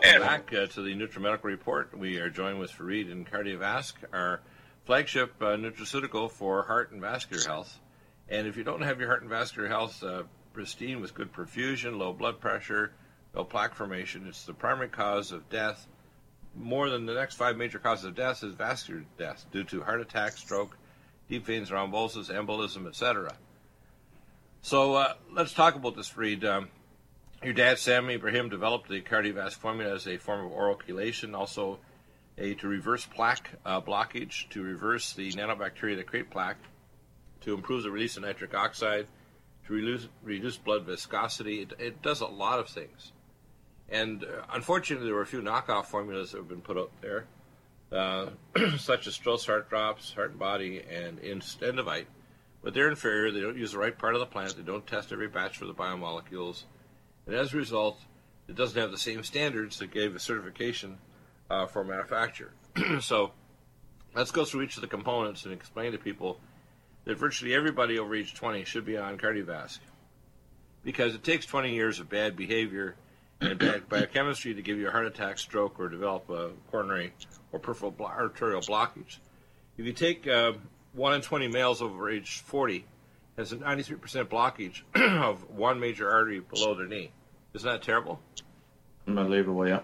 back uh, to the NutriMedical Report. We are joined with Farid and KardioVasc, our flagship uh, nutraceutical for heart and vascular health. And if you don't have your heart and vascular health uh, pristine with good perfusion, low blood pressure, no plaque formation, it's the primary cause of death. More than the next five major causes of death is vascular death due to heart attack, stroke, deep vein thrombosis, embolism, etc. So uh, let's talk about this, Farid. Um, your dad, Sam Ibrahim, developed the KardioVasc formula as a form of oral chelation, also a to reverse plaque uh, blockage, to reverse the nanobacteria that create plaque, to improve the release of nitric oxide, to reduce, reduce blood viscosity. It, it, does a lot of things. And uh, unfortunately, there were a few knockoff formulas that have been put out there, uh, such as Stroh's Heart Drops, Heart and Body, and Endovite. But they're inferior. They don't use the right part of the plant. They don't test every batch for the biomolecules. And as a result, it doesn't have the same standards that gave a certification uh, for manufacture. so let's go through each of the components and explain to people that virtually everybody over age 20 should be on KardioVasc because it takes 20 years of bad behavior and bad biochemistry to give you a heart attack, stroke, or develop a coronary or peripheral arterial blockage. If you take uh, 1 in 20 males over age 40 has a 93% blockage of one major artery below their knee. Isn't that terrible? Unbelievable, yeah.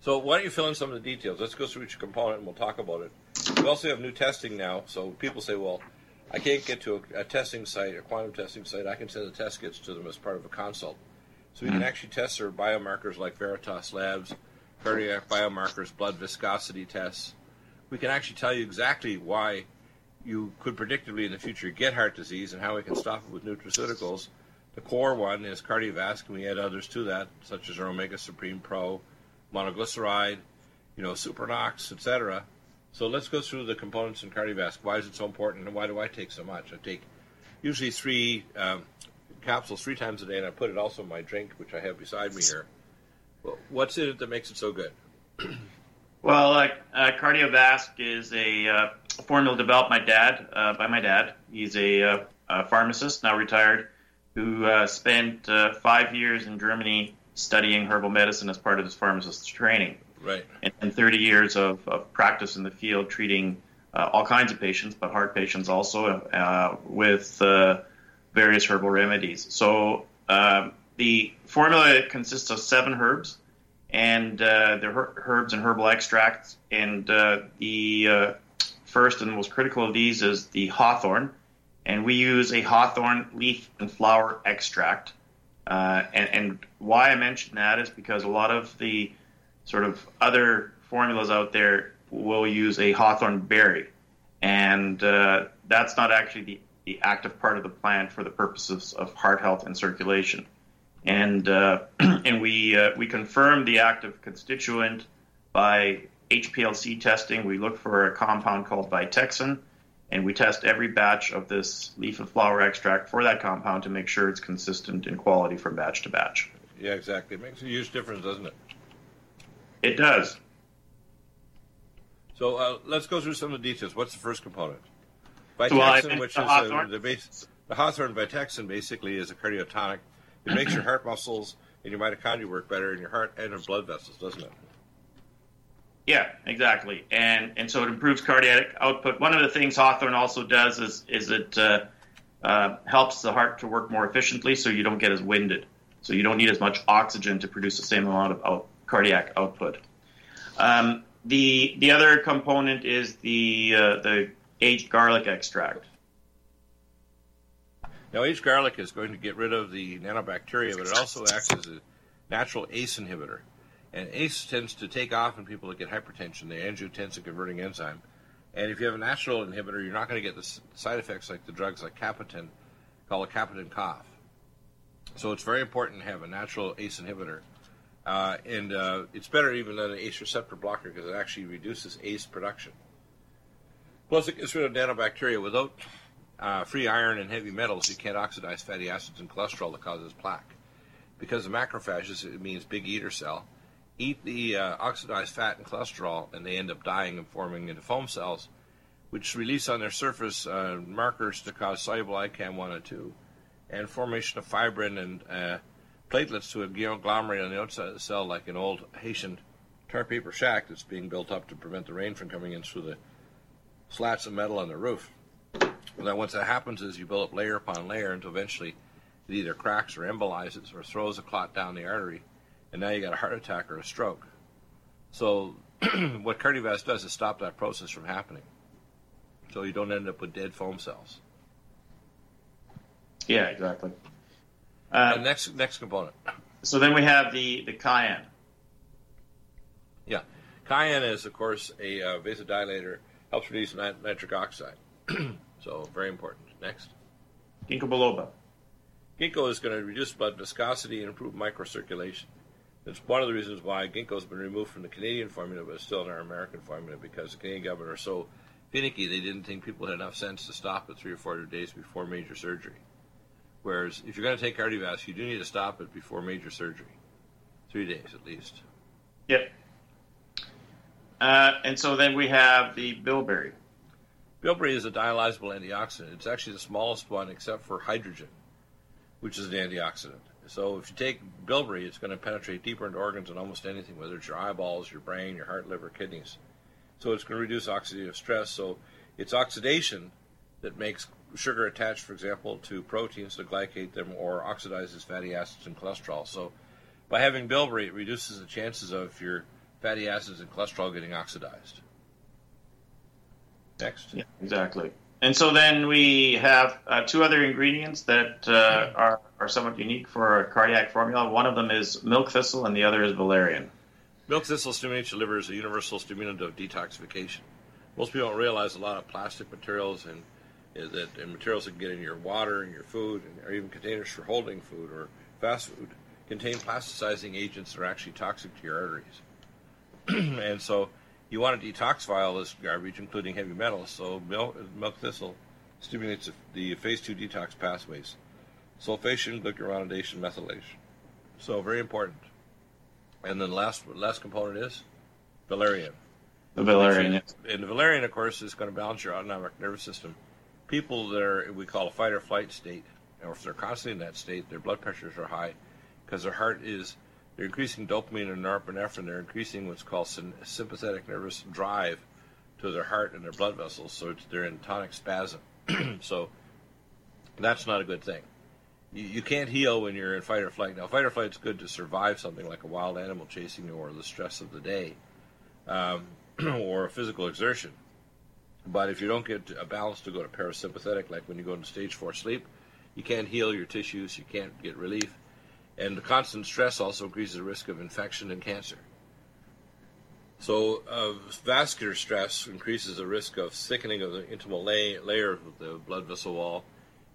So why don't you fill in some of the details? Let's go through each component and we'll talk about it. We also have new testing now, so people say, well, I can't get to a, a testing site, a quantum testing site. I can send the test kits to them as part of a consult. So we mm-hmm. can actually test their biomarkers like Veritas Labs, cardiac biomarkers, blood viscosity tests. We can actually tell you exactly why you could predictably in the future get heart disease and how we can stop it with nutraceuticals the core one is cardiovascular. And we add others to that, such as our Omega Supreme Pro, monoglyceride, you know, Supernox, etc. So let's go through the components in cardiovascular. Why is it so important, and why do I take so much? I take usually three um, capsules three times a day, and I put it also in my drink, which I have beside me here. Well, what's in it that makes it so good? well, uh, uh, KardioVasc is a uh, formula developed my dad uh, by my dad. He's a, uh, a pharmacist, now retired who uh, spent uh, five years in Germany studying herbal medicine as part of his pharmacist training. Right. And, and 30 years of, of, practice in the field treating uh, all kinds of patients, but heart patients also, uh, with uh, various herbal remedies. So the formula consists of seven herbs, and uh, the her- herbs and herbal extracts. And the first and most critical of these is the hawthorn and we use a hawthorn leaf and flower extract. Uh, and, and, why I mention that is because a lot of the sort of other formulas out there will use a hawthorn berry, and uh, that's not actually the, the active part of the plant for the purposes of heart health and circulation. And uh, and we uh, we confirm the active constituent by HPLC testing. We look for a compound called Vitexin and we test every batch of this leaf and flower extract for that compound to make sure it's consistent in quality from batch to batch. Yeah, exactly. It makes a huge difference, doesn't it? It does. So uh, let's go through some of the details. What's the first component? Vitexin, well, which is the base. The hawthorn Vitexin basically is a cardiotonic. It makes your heart muscles and your mitochondria work better in your heart and your blood vessels, doesn't it? Yeah, exactly, and and so it improves cardiac output. One of the things Hawthorn also does is is it uh, uh, helps the heart to work more efficiently, so you don't get as winded. So you don't need as much oxygen to produce the same amount of out, cardiac output. Um, the the other component is the uh, the aged garlic extract. Now, aged garlic is going to get rid of the nanobacteria, but it also acts as a natural ACE inhibitor. And ACE tends to take off in people that get hypertension, the angiotensin converting enzyme. And if you have a natural inhibitor, you're not going to get the side effects like the drugs like Capoten, called a Capoten cough. So it's very important to have a natural ACE inhibitor. Uh, and uh, it's better even than an ACE receptor blocker because it actually reduces ACE production. Plus, it gets rid of nanobacteria. Without uh, free iron and heavy metals, you can't oxidize fatty acids and cholesterol that causes plaque. Because of macrophages, it means big eater cell eat the uh, oxidized fat and cholesterol, and they end up dying and forming into foam cells, which release on their surface uh, markers to cause soluble ICAM 1 and 2, and formation of fibrin and uh, platelets to agglomerate on the outside of the cell like an old Haitian tar paper shack that's being built up to prevent the rain from coming in through the slats of metal on the roof. And then once that happens is you build up layer upon layer until eventually it either cracks or embolizes or throws a clot down the artery, and now you got a heart attack or a stroke. So what KardioVasc does is stop that process from happening. So you don't end up with dead foam cells. Yeah, exactly. Uh, next next component. So then we have the the cayenne. Yeah, cayenne is of course a uh, vasodilator, helps reduce nit- nitric oxide. so very important. Next. Ginkgo biloba. Ginkgo is going to reduce blood viscosity and improve microcirculation. It's one of the reasons why ginkgo has been removed from the Canadian formula, but is still in our American formula because the Canadian government are so finicky they didn't think people had enough sense to stop it three or four days before major surgery. Whereas if you're going to take cardiovascular, you do need to stop it before major surgery, three days at least. Yep. Uh, and so then we have the bilberry. Bilberry is a dialyzable antioxidant. It's actually the smallest one except for hydrogen, which is an antioxidant. So if you take bilberry, it's going to penetrate deeper into organs than almost anything, whether it's your eyeballs, your brain, your heart, liver, kidneys. So it's going to reduce oxidative stress. So it's oxidation that makes sugar attached, for example, to proteins to glycate them or oxidizes fatty acids and cholesterol. So by having bilberry, it reduces the chances of your fatty acids and cholesterol getting oxidized. Next. Yeah, exactly. And so then we have uh, two other ingredients that uh, are, are somewhat unique for a cardiac formula. One of them is milk thistle, and the other is valerian. Milk thistle stimulates your liver as a universal stimulant of detoxification. Most people don't realize a lot of plastic materials and that and materials that can get in your water and your food, and, or even containers for holding food or fast food, contain plasticizing agents that are actually toxic to your arteries. and so you want to detoxify all this garbage, including heavy metals. So milk, milk thistle stimulates the phase two detox pathways: sulfation, glucuronidation, methylation. So very important. And then the last last component is valerian. The valerian, yes. And the valerian, of course, is going to balance your autonomic nervous system. People that are we call a fight or flight state, or if they're constantly in that state, their blood pressures are high because their heart is they're increasing dopamine and norepinephrine. They're increasing what's called sympathetic nervous drive to their heart and their blood vessels, so they're in tonic spasm. so that's not a good thing. You, you can't heal when you're in fight or flight. Now, fight or flight is good to survive something like a wild animal chasing you or the stress of the day um, or physical exertion. But if you don't get a balance to go to parasympathetic, like when you go into stage four sleep, you can't heal your tissues, you can't get relief and constant stress also increases the risk of infection and cancer. So, uh, vascular stress increases the risk of thickening of the intimal lay- layer of the blood vessel wall,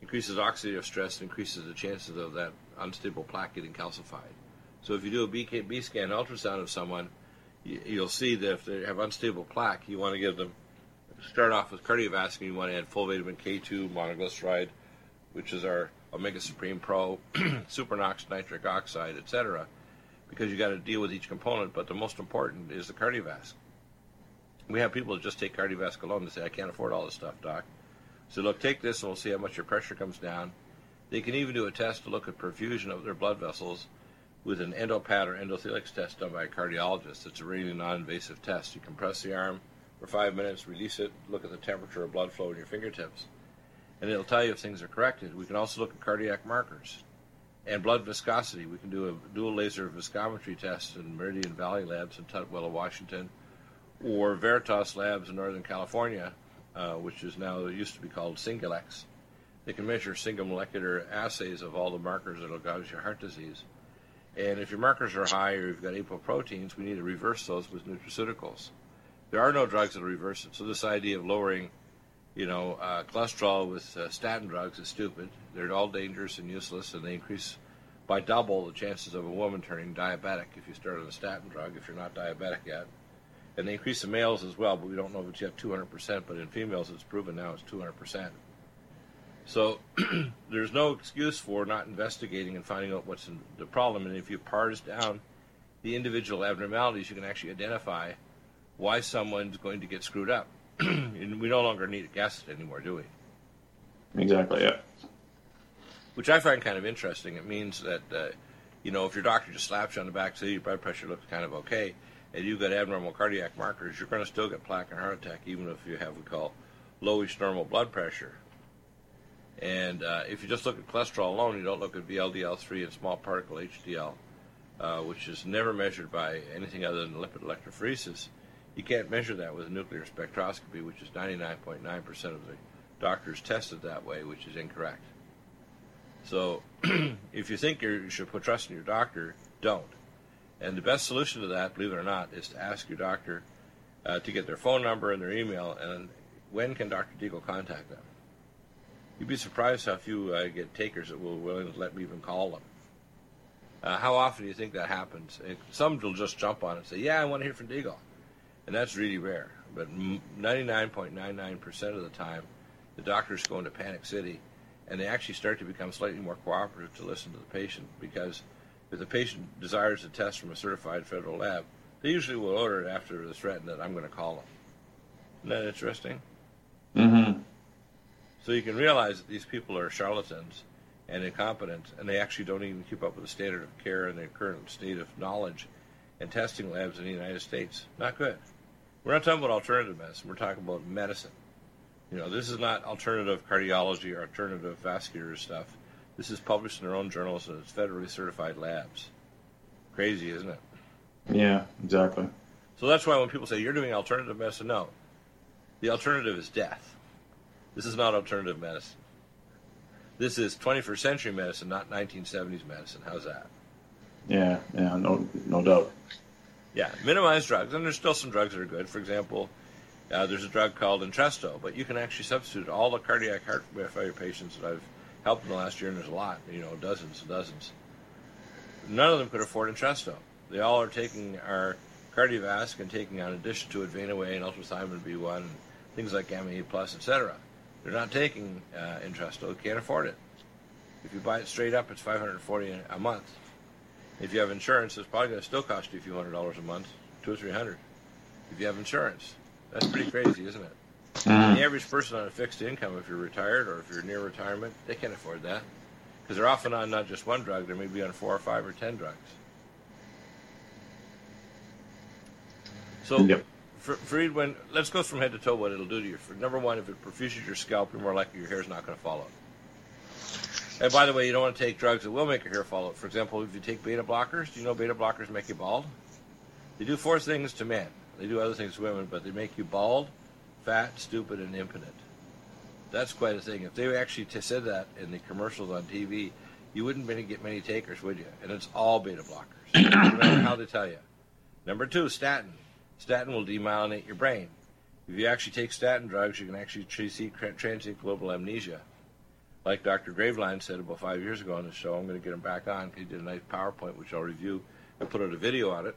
increases oxidative stress, increases the chances of that unstable plaque getting calcified. So, if you do a BKB scan ultrasound of someone, you, will see that if they have unstable plaque, you want to give them start off with cardiovascular. You want to add full vitamin K2, monoglyceride, which is our Omega Supreme Pro, Supernox nitric oxide, etc. Because you got to deal with each component, but the most important is the cardiovascular. We have people that just take cardiovascular alone and say, "I can't afford all this stuff, doc." So look, take this, and we'll see how much your pressure comes down. They can even do a test to look at perfusion of their blood vessels with an EndoPAT or endothelix test done by a cardiologist. It's a really non-invasive test. You compress the arm for five minutes, release it, look at the temperature of blood flow in your fingertips and it'll tell you if things are corrected. We can also look at cardiac markers and blood viscosity. We can do a dual laser viscometry test in Meridian Valley Labs in Tukwila, Washington, or Veritas Labs in Northern California, uh, which is now used to be called Singulex. They can measure single molecular assays of all the markers that will cause your heart disease. And if your markers are high or you've got apoproteins, we need to reverse those with nutraceuticals. There are no drugs that will reverse it. So this idea of lowering you know, uh, cholesterol with uh, statin drugs is stupid. They're all dangerous and useless, and they increase by double the chances of a woman turning diabetic if you start on a statin drug if you're not diabetic yet. And they increase in males as well, but we don't know if it's yet 200%, but in females it's proven now it's 200%. So there's no excuse for not investigating and finding out what's the problem. And if you parse down the individual abnormalities, you can actually identify why someone's going to get screwed up. and we no longer need a guest anymore, do we? Exactly. Yeah. Which I find kind of interesting. It means that uh, you know if your doctor just slaps you on the back, say your blood pressure looks kind of okay, and you've got abnormal cardiac markers, you're going to still get plaque and heart attack, even if you have what we call lowish normal blood pressure. And uh, if you just look at cholesterol alone, you don't look at VLDL3 and small particle HDL, uh, which is never measured by anything other than lipid electrophoresis. You can't measure that with nuclear spectroscopy, which is 99.9% of the doctors tested that way, which is incorrect. So if you think you should put trust in your doctor, don't. And the best solution to that, believe it or not, is to ask your doctor uh, to get their phone number and their email, and when can Dr. Deagle contact them? You'd be surprised how few uh, get takers that will willing to let me even call them. Uh, how often do you think that happens? some will just jump on and say, "Yeah, I want to hear from Deagle," and that's really rare. But 99.99% of the time, the doctors go into panic city, and they actually start to become slightly more cooperative to listen to the patient because if the patient desires a test from a certified federal lab, they usually will order it after the threat that I'm going to call them. Isn't that interesting? Mm-hmm. So you can realize that these people are charlatans and incompetent, and they actually don't even keep up with the standard of care and the current state of knowledge and testing labs in the United States. Not good. We're not talking about alternative medicine. We're talking about medicine. You know, this is not alternative cardiology or alternative vascular stuff. This is published in their own journals and it's federally certified labs. Crazy, isn't it? Yeah, exactly. So that's why when people say you're doing alternative medicine, no. The alternative is death. This is not alternative medicine. This is 21st century medicine, not 1970s medicine. How's that? Yeah, yeah, no, no doubt. Yeah, minimize drugs, and there's still some drugs that are good. For example, uh, there's a drug called Entresto, but you can actually substitute all the cardiac heart failure patients that I've helped in the last year, and there's a lot, you know, dozens and dozens. None of them could afford Entresto. They all are taking our KardioVasc and taking, on addition to it, Vanaway and ultrathiamine B1, and things like Gamma E plus, etc. They're not taking uh, Entresto, can't afford it. If you buy it straight up, it's 540 a month. If you have insurance, it's probably going to still cost you a few hundred dollars a month, two or three hundred. If you have insurance, that's pretty crazy, isn't it? Mm. The average person on a fixed income, if you're retired or if you're near retirement, they can't afford that because they're often on not just one drug; they may be on four or five or ten drugs. So, yep. for, let's go from head to toe, what it'll do to you. For number one, if it perfuses your scalp, you're more likely your hair's not going to fall out. And by the way, you don't want to take drugs that will make your hair fall out. For example, if you take beta blockers, do you know beta blockers make you bald? They do four things to men. They do other things to women, but they make you bald, fat, stupid, and impotent. That's quite a thing. If they actually t- said that in the commercials on TV, you wouldn't get many takers, would you? And it's all beta blockers, no matter how they tell you. Number two, statin. Statin will demyelinate your brain. If you actually take statin drugs, you can actually see transient global amnesia like Dr. Graveline said about five years ago on the show, I'm going to get him back on. He did a nice PowerPoint, which I'll review and put out a video on it.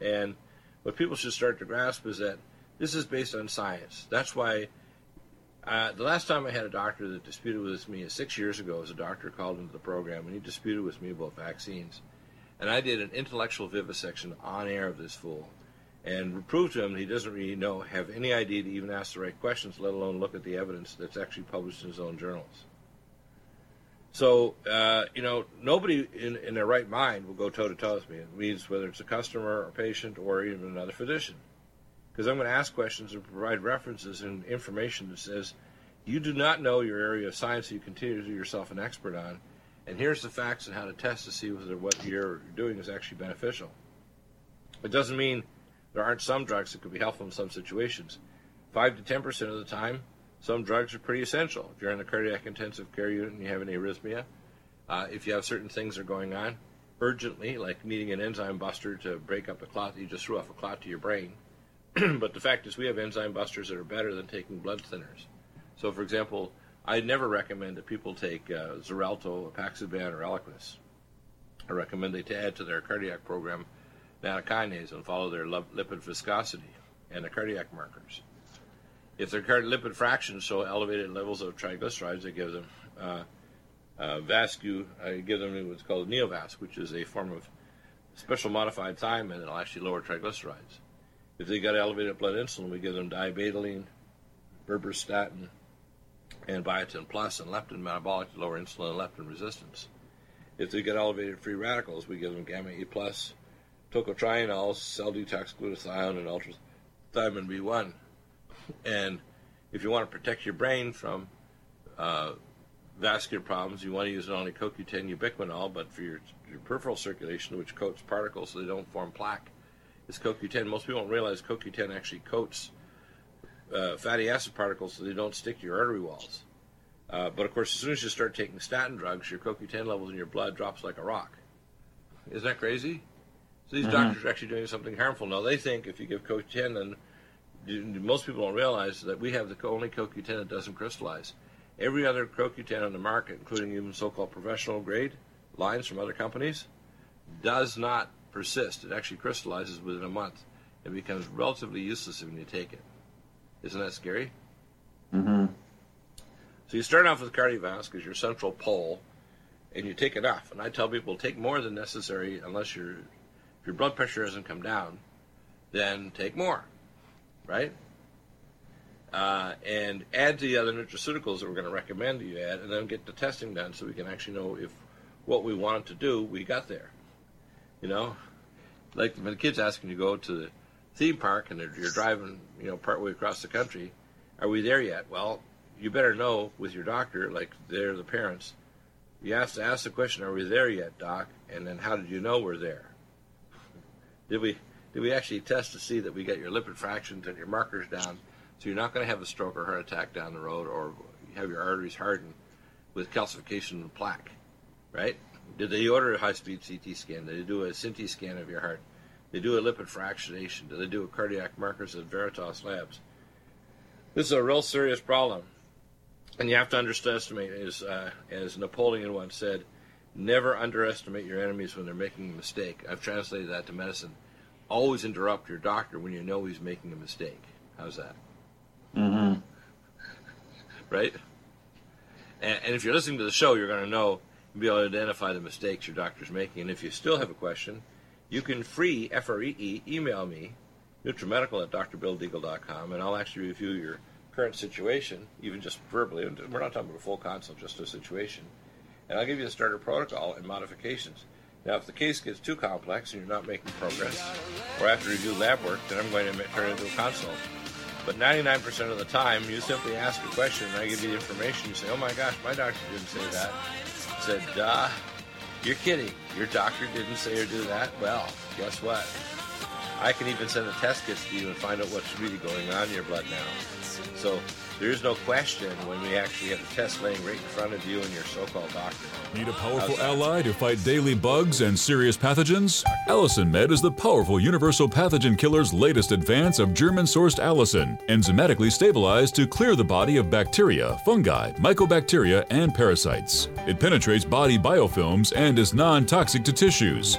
And what people should start to grasp is that this is based on science. That's why uh, the last time I had a doctor that disputed with me six years ago, was a doctor called into the program and he disputed with me about vaccines. And I did an intellectual vivisection on air of this fool and proved to him that he doesn't really know, have any idea to even ask the right questions, let alone look at the evidence that's actually published in his own journals. So, uh, you know, nobody in, in their right mind will go toe to toe with me. It means whether it's a customer or patient or even another physician. Because I'm going to ask questions and provide references and information that says, you do not know your area of science that you continue to do yourself an expert on. And here's the facts and how to test to see whether what you're doing is actually beneficial. It doesn't mean there aren't some drugs that could be helpful in some situations. 5 to 10% of the time, some drugs are pretty essential. If you're in a cardiac intensive care unit and you have an arrhythmia, uh, if you have certain things that are going on urgently, like needing an enzyme buster to break up a clot that you just threw off a clot to your brain. but the fact is, we have enzyme busters that are better than taking blood thinners. So, for example, I never recommend that people take uh, Xarelto, Apixaban, or Eliquis. I recommend they add to their cardiac program nattokinase and follow their lipid viscosity and the cardiac markers. If their lipid fractions show elevated levels of triglycerides, I give them uh, uh, Vascu, I give them what's called Neovasc, which is a form of special modified thiamine that will actually lower triglycerides. If they got elevated blood insulin, we give them diabetoline, berberstatin, and biotin plus and leptin metabolic to lower insulin and leptin resistance. If they get elevated free radicals, we give them gamma E plus, tocotrienol, cell detox glutathione, and ultrathiamine B1. And if you want to protect your brain from uh, vascular problems, you want to use not only CoQ10 ubiquinol, but for your, your peripheral circulation, which coats particles so they don't form plaque, is CoQ10. Most people don't realize CoQ10 actually coats uh, fatty acid particles so they don't stick to your artery walls. Uh, but of course, as soon as you start taking statin drugs, your CoQ10 levels in your blood drops like a rock. Isn't that crazy? So these mm-hmm. doctors are actually doing something harmful. Now they think if you give CoQ10, then most people don't realize that we have the only CoQ10 that doesn't crystallize. Every other CoQ10 on the market, including even so-called professional grade lines from other companies, does not persist. It actually crystallizes within a month and becomes relatively useless when you take it. Isn't that scary? Mm-hmm. So you start off with cardiovascular as your central pole, and you take enough. And I tell people take more than necessary unless your if your blood pressure hasn't come down, then take more, right? Uh, and add to the other nutraceuticals that we're going to recommend you add, and then get the testing done so we can actually know if what we wanted to do we got there. You know, like when the kids asking you to go to the theme park and you're driving, you know, partway across the country, are we there yet? Well, you better know with your doctor, like they're the parents. You have to ask the question, "Are we there yet, doc?" And then, how did you know we're there? Did we did we actually test to see that we get your lipid fractions and your markers down, so you're not going to have a stroke or heart attack down the road, or have your arteries harden with calcification and plaque, right? Did they order a high-speed CT scan? Did they do a CT scan of your heart? Did they do a lipid fractionation? Did they do a cardiac markers at Veritas Labs? This is a real serious problem, and you have to underestimate, as uh, as Napoleon once said, Never underestimate your enemies when they're making a mistake. I've translated that to medicine. Always interrupt your doctor when you know he's making a mistake. How's that? Mm-hmm. Right? And, and if you're listening to the show, you're going to know, be able to identify the mistakes your doctor's making. And if you still have a question, you can free, F-R-E-E, email me, NutriMedical at drbilldeagle.com, and I'll actually review your current situation, even just verbally. We're not talking about a full consult, just a situation and I'll give you the starter protocol and modifications. Now, if the case gets too complex and you're not making progress, or after review lab work, then I'm going to turn it into a consult. But 99% of the time, you simply ask a question and I give you the information. You say, oh my gosh, my doctor didn't say that. I said, duh, you're kidding. Your doctor didn't say or do that? Well, guess what? I can even send a test kit to you and find out what's really going on in your blood now. So there is no question when we actually have the test laying right in front of you and your so-called doctor. Need a powerful ally to fight daily bugs and serious pathogens? Allicin Med is the powerful universal pathogen killer's latest advance of German-sourced allicin, enzymatically stabilized to clear the body of bacteria, fungi, mycobacteria, and parasites. It penetrates body biofilms and is non-toxic to tissues.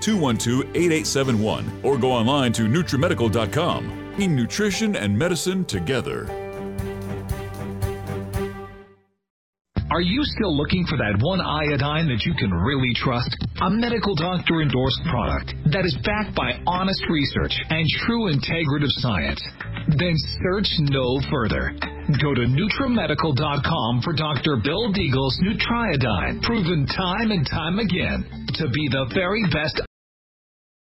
212 8871 or go online to NutriMedical.com. Bringing nutrition and medicine together. Are you still looking for that one iodine that you can really trust? A medical doctor endorsed product that is backed by honest research and true integrative science? Then search no further. Go to NutriMedical.com for Dr. Bill Deagle's Nutriodine, proven time and time again to be the very best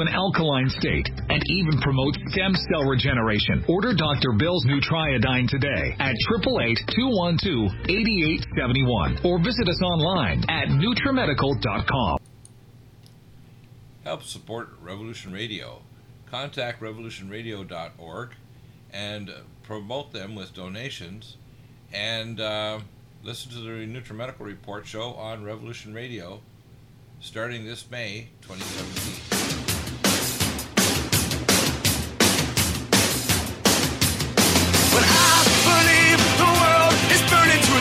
an alkaline state, and even promotes stem cell regeneration. Order Dr. Bill's Nutriodine today at 888-212-8871 or visit us online at NutriMedical.com. Help support Revolution Radio. Contact revolutionradio.org and promote them with donations and uh, listen to the NutriMedical Report show on Revolution Radio starting this May 2017.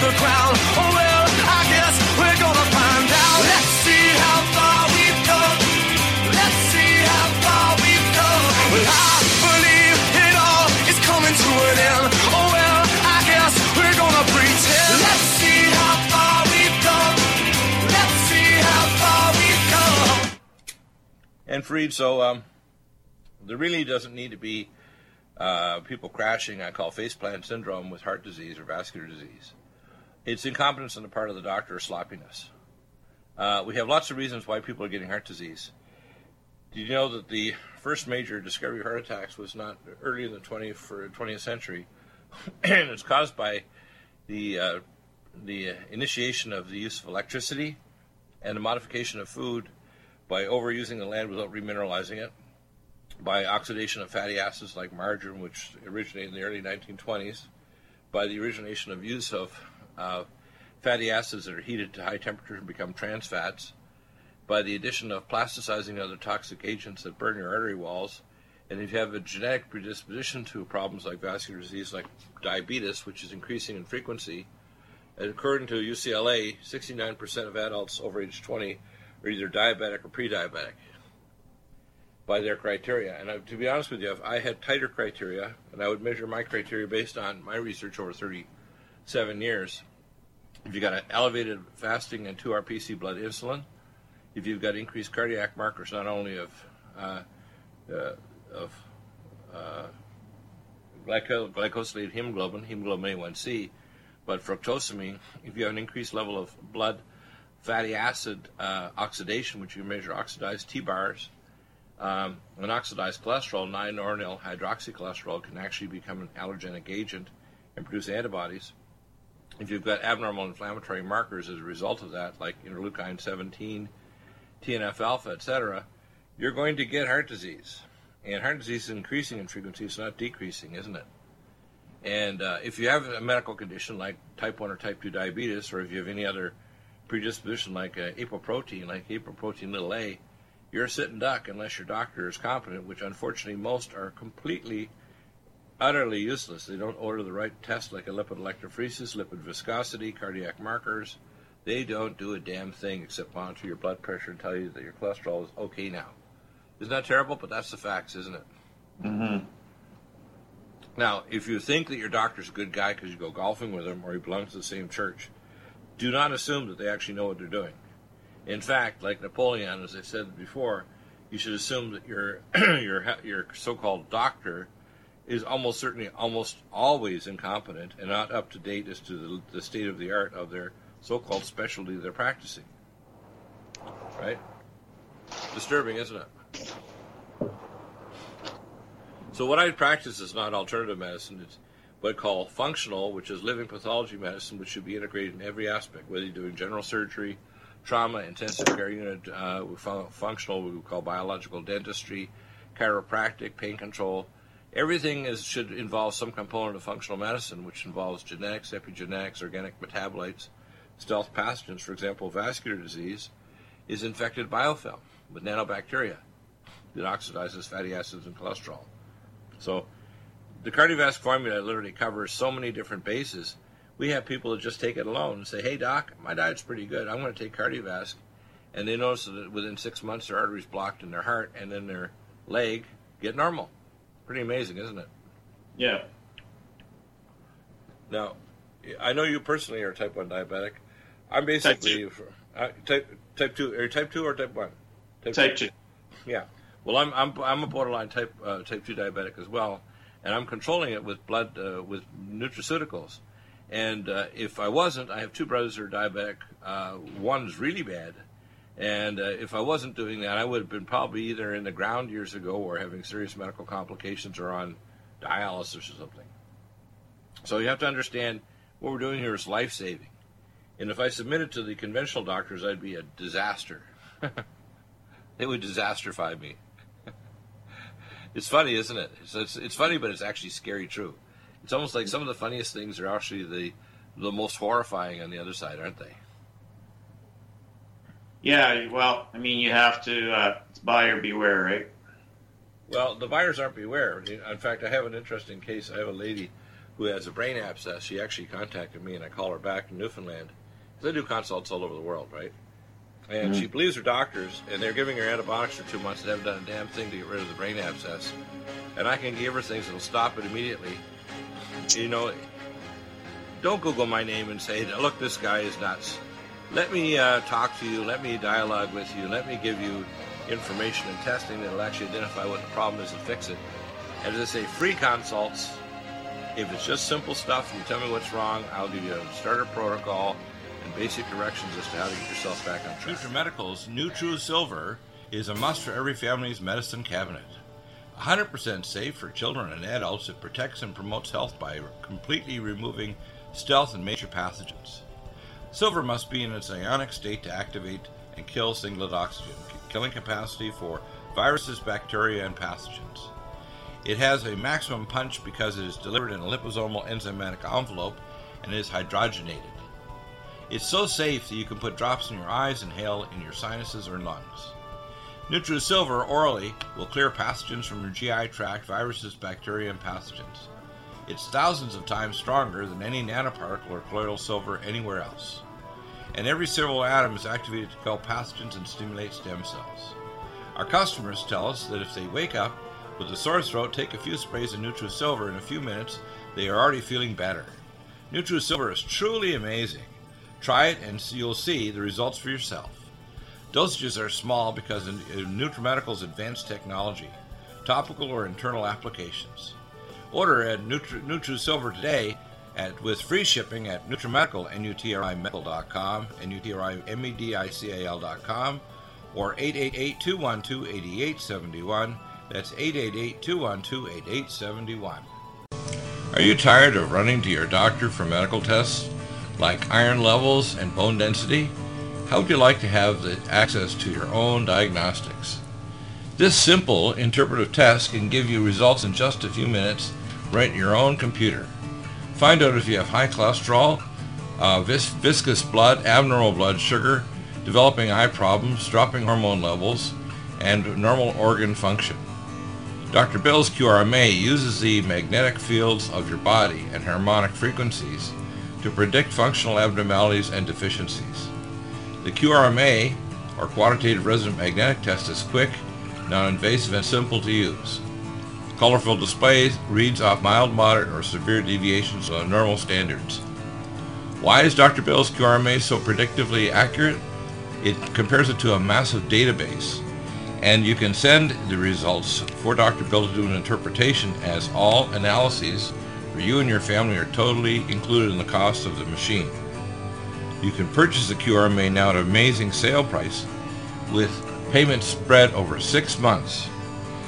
The. Oh well, I guess we're gonna find out. Let's see how far we've come. Let's see how far we've come. Well, I believe it all is coming to an end. Oh well, I guess we're gonna pretend. Let's see how far we've come. Let's see how far we've come. And Farid, so um, there really doesn't need to be uh, people crashing, I call faceplant syndrome with heart disease or vascular disease. It's incompetence on the part of the doctor or sloppiness. Uh, we have lots of reasons why people are getting heart disease. Did you know that the first major discovery of heart attacks was not early in the 20th, for 20th century, and it's caused by the uh, the initiation of the use of electricity and the modification of food by overusing the land without remineralizing it, by oxidation of fatty acids like margarine, which originated in the early 1920s, by the origination of use of uh, fatty acids that are heated to high temperatures become trans fats, by the addition of plasticizing other toxic agents that burn your artery walls. And if you have a genetic predisposition to problems like vascular disease, like diabetes, which is increasing in frequency, and according to UCLA, 69% of adults over age 20 are either diabetic or pre-diabetic by their criteria. And uh, to be honest with you, if I had tighter criteria, and I would measure my criteria based on my research over 37 years, if you've got an elevated fasting and 2-RPC blood insulin, if you've got increased cardiac markers not only of uh, uh, of uh, glyco- glycosylated hemoglobin, hemoglobin A1C, but fructosamine, if you have an increased level of blood fatty acid uh, oxidation, which you measure oxidized TBARS, um, an oxidized cholesterol, 9-ornyl hydroxycholesterol, can actually become an allergenic agent and produce antibodies. If you've got abnormal inflammatory markers as a result of that, like interleukin 17, TNF alpha, etc., you're going to get heart disease. And heart disease is increasing in frequency, it's not decreasing, isn't it? And uh, if you have a medical condition like type 1 or type 2 diabetes, or if you have any other predisposition like uh, apoprotein, like apoprotein little a, you're a sitting duck unless your doctor is competent, which unfortunately most are completely, utterly useless. They don't order the right tests like a lipid electrophoresis, lipid viscosity, cardiac markers. They don't do a damn thing except monitor your blood pressure and tell you that your cholesterol is okay now. Isn't that terrible? But that's the facts, isn't it? Mm-hmm. Now, if you think that your doctor's a good guy because you go golfing with him or he belongs to the same church, do not assume that they actually know what they're doing. In fact, like Napoleon, as I said before, you should assume that your your your so-called doctor is almost certainly almost always incompetent and not up to date as to the, the state of the art of their so-called specialty they're practicing. Right? Disturbing, isn't it? So what I practice is not alternative medicine. It's what I call functional, which is living pathology medicine, which should be integrated in every aspect, whether you're doing general surgery, trauma, intensive care unit, uh, functional, we call biological dentistry, chiropractic, pain control. Everything is should involve some component of functional medicine, which involves genetics, epigenetics, organic metabolites, stealth pathogens. For example, vascular disease is infected biofilm with nanobacteria that oxidizes fatty acids and cholesterol. So the cardiovascular formula literally covers so many different bases. We have people that just take it alone and say, "Hey, doc, my diet's pretty good. I'm going to take cardiovascular. and they notice that within six months their arteries blocked in their heart and then their leg get normal. Pretty amazing, isn't it? Yeah. Now, I know you personally are type one diabetic. I'm basically uh, type type two. Are you type two or type one? Type two. Yeah. Well, I'm I'm I'm a borderline type uh, type two diabetic as well, and I'm controlling it with blood uh, with nutraceuticals. And uh, if I wasn't, I have two brothers who are diabetic. Uh, one's really bad, and uh, if I wasn't doing that, I would have been probably either in the ground years ago or having serious medical complications or on dialysis or something. So you have to understand what we're doing here is life saving. And if I submitted to the conventional doctors, I'd be a disaster. they would disasterify me. it's funny, isn't it? It's, it's, it's funny, but it's actually scary true. It's almost like some of the funniest things are actually the the most horrifying on the other side, aren't they? Yeah, well, I mean, you have to uh, it's buyer beware, right? Well, the buyers aren't beware. In fact, I have an interesting case. I have a lady who has a brain abscess. She actually contacted me, and I call her back in Newfoundland. They do consults all over the world, right? And Mm-hmm. she believes her doctors, and they're giving her antibiotics for two months and haven't done a damn thing to get rid of the brain abscess. And I can give her things that'll stop it immediately. You know, don't Google my name and say, look, this guy is nuts. Let me uh, talk to you. Let me dialogue with you. Let me give you information and testing that'll actually identify what the problem is and fix it. And as I say, free consults. If it's just simple stuff, you tell me what's wrong, I'll give you a starter protocol and basic directions as to how to get yourself back on track. NutriMedical's NutriSilver is a must for every family's medicine cabinet. 100% safe for children and adults, it protects and promotes health by completely removing stealth and major pathogens. Silver must be in its ionic state to activate and kill singlet oxygen, killing capacity for viruses, bacteria, and pathogens. It has a maximum punch because it is delivered in a liposomal enzymatic envelope and is hydrogenated. It's so safe that you can put drops in your eyes inhale in your sinuses or lungs. NutriSilver orally will clear pathogens from your GI tract, viruses, bacteria, and pathogens. It's thousands of times stronger than any nanoparticle or colloidal silver anywhere else. And every silver atom is activated to kill pathogens and stimulate stem cells. Our customers tell us that if they wake up with a sore throat, take a few sprays of NutriSilver in a few minutes, they are already feeling better. NutriSilver is truly amazing. Try it and you'll see the results for yourself. Dosages are small because of NutriMedical's advanced technology, topical or internal applications. Order at Nutri- NutriSilver today at, with free shipping at NutriMedical, N-U-T-R-I-Medical.com, N-U-T-R-I-M-E-D-I-C-A-L.com, or 888-212-8871. That's 888-212-8871. Are you tired of running to your doctor for medical tests like iron levels and bone density? How would you like to have the access to your own diagnostics? This simple interpretive test can give you results in just a few minutes right in your own computer. Find out if you have high cholesterol, uh, vis- viscous blood, abnormal blood sugar, developing eye problems, dropping hormone levels, and normal organ function. Dr. Bill's QRMA uses the magnetic fields of your body and harmonic frequencies to predict functional abnormalities and deficiencies. The QRMA, or Quantitative Resonant Magnetic Test, is quick, non-invasive, and simple to use. Colorful displays reads off mild, moderate, or severe deviations of normal standards. Why is Dr. Bill's QRMA so predictively accurate? It compares it to a massive database, and you can send the results for Dr. Bill to do an interpretation as all analyses for you and your family are totally included in the cost of the machine. You can purchase the QRMA now at an amazing sale price with payments spread over six months.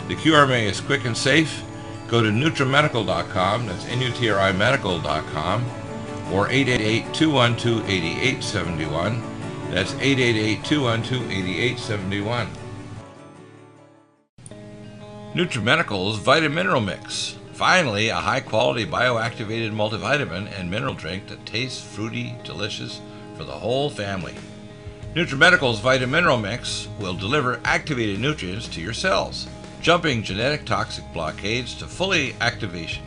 The QRMA is quick and safe. Go to NutriMedical.com, that's N-U-T-R-I medical.com, or 888-212-8871. That's 888-212-8871. NutriMedical's Vitamineral Mix. Finally, a high-quality bioactivated multivitamin and mineral drink that tastes fruity, delicious for the whole family. NutriMedical's Vitamineral Mix will deliver activated nutrients to your cells, jumping genetic toxic blockades to fully activation.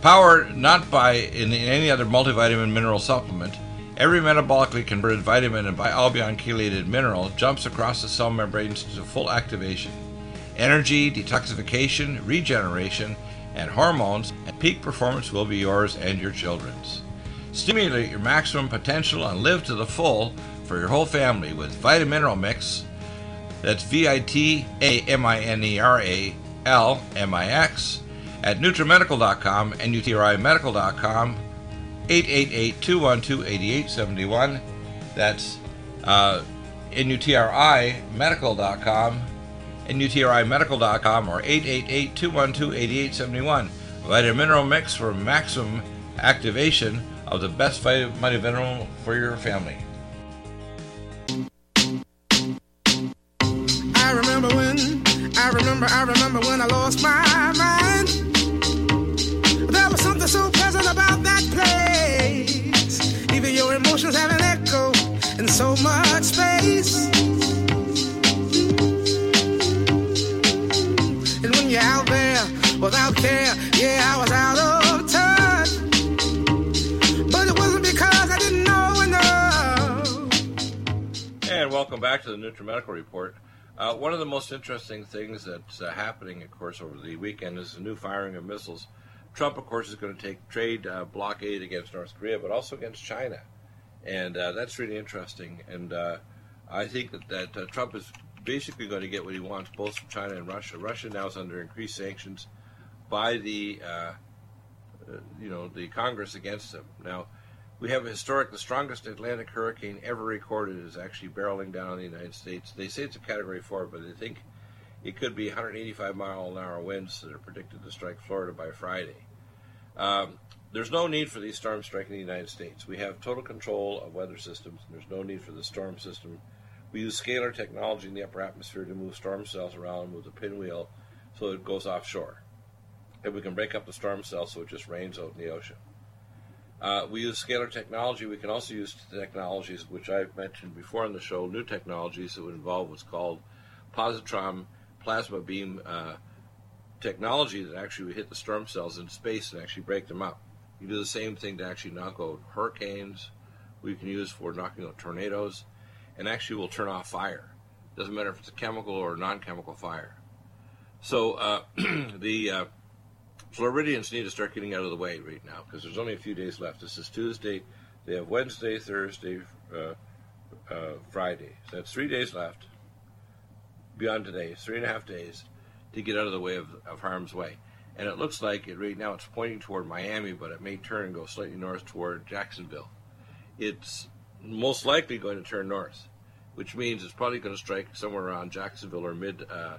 Powered not by in any other multivitamin mineral supplement, every metabolically converted vitamin and bialbion chelated mineral jumps across the cell membranes to full activation. Energy, detoxification, regeneration, and hormones, and peak performance will be yours and your children's. Stimulate your maximum potential and live to the full for your whole family with Vitamineral Mix. That's V I T A M I N E R A L M I X at NutriMedical.com and UTRIMedical.com 888-212-8871. That's uh, NUTRIMedical.com and UTRIMedical.com or 888-212-8871. Vitamin mineral mix for maximum activation of the best vitamin mineral for your family. I remember, I remember when I lost my mind. There was something so pleasant about that place. Even your emotions have an echo in so much space. And when you're out there without care, yeah, I was out of touch. But it wasn't because I didn't know. And welcome back to the NutriMedical Report. Uh, one of the most interesting things that's uh, happening, of course, over the weekend is the new firing of missiles. Trump, of course, is going to take trade uh, blockade against North Korea, but also against China. And uh, that's really interesting. And uh, I think that, that uh, Trump is basically going to get what he wants, both from China and Russia. Russia now is under increased sanctions by the, you know, the Congress against him. Now, we have a historic, the strongest Atlantic hurricane ever recorded is actually barreling down the United States. They say it's a Category 4, but they think it could be 185 mile an hour winds that are predicted to strike Florida by Friday. Um, there's no need for these storms striking the United States. We have total control of weather systems, and there's no need for the storm system. We use scalar technology in the upper atmosphere to move storm cells around with a pinwheel so it goes offshore. And we can break up the storm cell so it just rains out in the ocean. Uh, we use scalar technology. We can also use technologies which I've mentioned before on the show, new technologies that would involve what's called positron plasma beam uh, technology that actually would hit the storm cells in space and actually break them up. You do the same thing to actually knock out hurricanes. We can use for knocking out tornadoes, and actually will turn off fire. Doesn't matter if it's a chemical or non-chemical fire. So uh, the uh, Floridians need to start getting out of the way right now because there's only a few days left. This is Tuesday. They have Wednesday, Thursday, uh, uh, Friday. So that's three days left. Beyond today, three and a half days to get out of the way of, of harm's way. And it looks like it right now it's pointing toward Miami, but it may turn and go slightly north toward Jacksonville. It's most likely going to turn north, which means it's probably going to strike somewhere around Jacksonville or mid uh,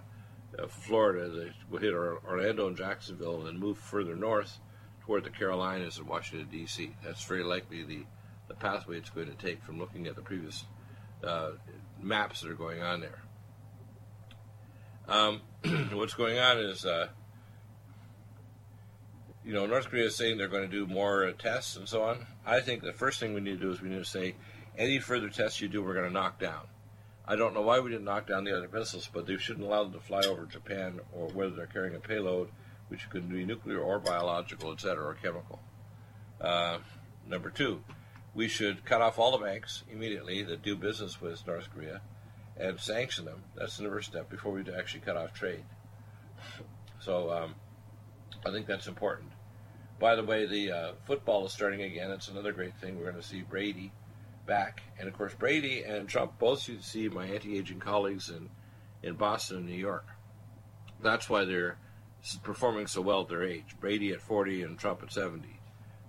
Florida. They hit Orlando and Jacksonville and then move further north toward the Carolinas and Washington, D.C. That's very likely the, the pathway it's going to take from looking at the previous uh, maps that are going on there. Um, what's going on is, uh, you know, North Korea is saying they're going to do more uh, tests and so on. I think the first thing we need to do is we need to say any further tests you do, we're going to knock down. I don't know why we didn't knock down the other missiles, but they shouldn't allow them to fly over Japan or whether they're carrying a payload, which could be nuclear or biological, etc., or chemical. Uh, number two, we should cut off all the banks immediately that do business with North Korea and sanction them. That's the first step before we actually cut off trade. So um, I think that's important. By the way, the uh, football is starting again. It's another great thing. We're going to see Brady back, and of course Brady and Trump both should see my anti-aging colleagues in in Boston and New York. That's why they're performing so well at their age. Brady at 40 and Trump at 70.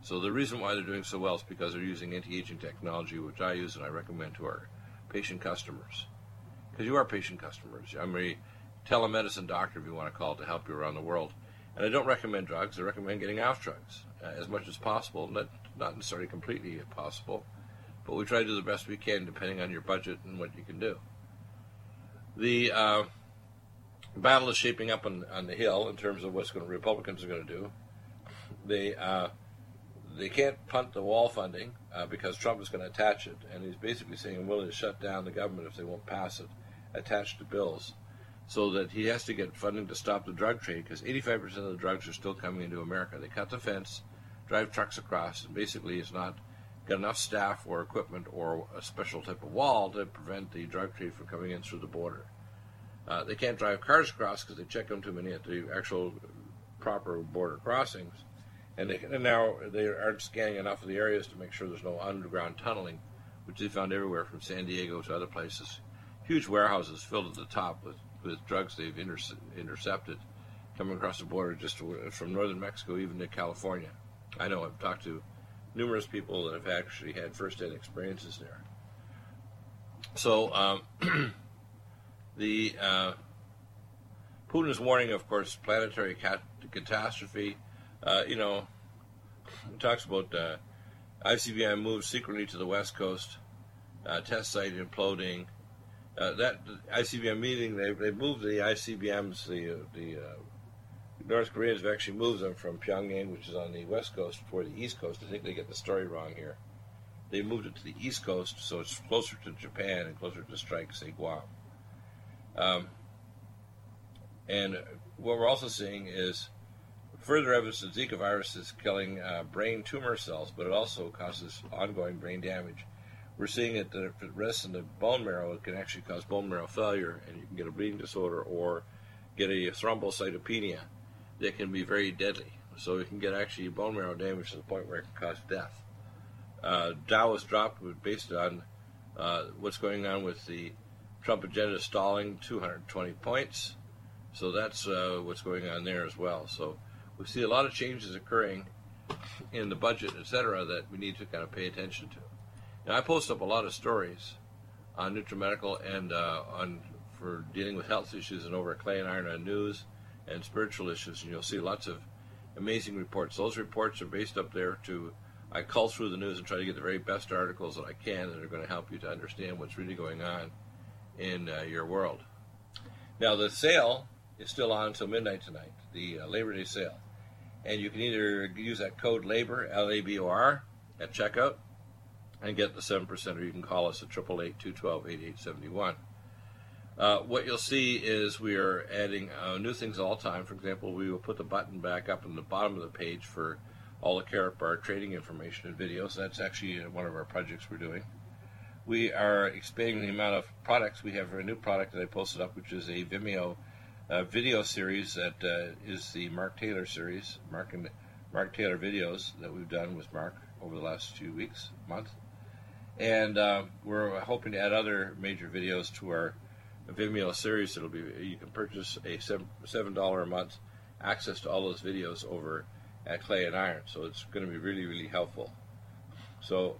So the reason why they're doing so well is because they're using anti-aging technology, which I use and I recommend to our patient customers because you are patient customers. I'm a telemedicine doctor, if you want to call it, to help you around the world. And I don't recommend drugs. I recommend getting off drugs uh, as much as possible. Not, not necessarily completely possible, but we try to do the best we can depending on your budget and what you can do. The uh, battle is shaping up on, on the Hill in terms of what the Republicans are going to do. They uh, they can't punt the wall funding uh, because Trump is going to attach it, and he's basically saying I'm willing to shut down the government if they won't pass it, attached to bills, so that he has to get funding to stop the drug trade because 85% of the drugs are still coming into America. They cut the fence, drive trucks across, and basically it's not got enough staff or equipment or a special type of wall to prevent the drug trade from coming in through the border. Uh, they can't drive cars across because they check them too many at the actual proper border crossings, and, they, and now they aren't scanning enough of the areas to make sure there's no underground tunneling, which they found everywhere from San Diego to other places. Huge warehouses filled at the top with, with drugs they've interce- intercepted coming across the border just to, from northern Mexico even to California. I know I've talked to numerous people that have actually had first-hand experiences there. So um, the uh, Putin is warning, of course, planetary cat- catastrophe. Uh, you know, talks about uh, ICBM moves secretly to the west coast, uh, test site imploding. Uh, that ICBM meeting, they they moved the ICBMs, the the uh, North Koreans have actually moved them from Pyongyang, which is on the west coast, toward the east coast. I think they get the story wrong here. They moved it to the east coast, so it's closer to Japan and closer to strike, say, Guam. Um, and what we're also seeing is further evidence that Zika virus is killing uh, brain tumor cells, but it also causes ongoing brain damage. We're seeing it that if it rests in the bone marrow, it can actually cause bone marrow failure, and you can get a bleeding disorder or get a thrombocytopenia that can be very deadly. So it can get actually bone marrow damage to the point where it can cause death. Uh, Dow was dropped based on uh, what's going on with the Trump agenda stalling 220 points. So that's uh, what's going on there as well. So we see a lot of changes occurring in the budget, et cetera, that we need to kind of pay attention to. Now, I post up a lot of stories on NutriMedical and uh, on for dealing with health issues and over at Clay and Iron on News and spiritual issues, and you'll see lots of amazing reports. Those reports are based up there to I cull through the news and try to get the very best articles that I can that are going to help you to understand what's really going on in uh, your world. Now, the sale is still on until midnight tonight, the uh, Labor Day sale. And you can either use that code LABOR, L A B O R, at checkout and get the 7%, or you can call us at 888 212 8871. Uh, what you'll see is we are adding uh, new things all the time. For example, we will put the button back up in the bottom of the page for all the Karatbar trading information and videos. That's actually one of our projects we're doing. We are expanding the amount of products. We have a new product that I posted up, which is a Vimeo uh, video series that uh, is the Mark Taylor series, Mark and Mark Taylor videos that we've done with Mark over the last few weeks, month, and uh, we're hoping to add other major videos to our Vimeo series. It'll be you can purchase a seven dollar a month access to all those videos over at Clay and Iron. So it's going to be really really helpful. So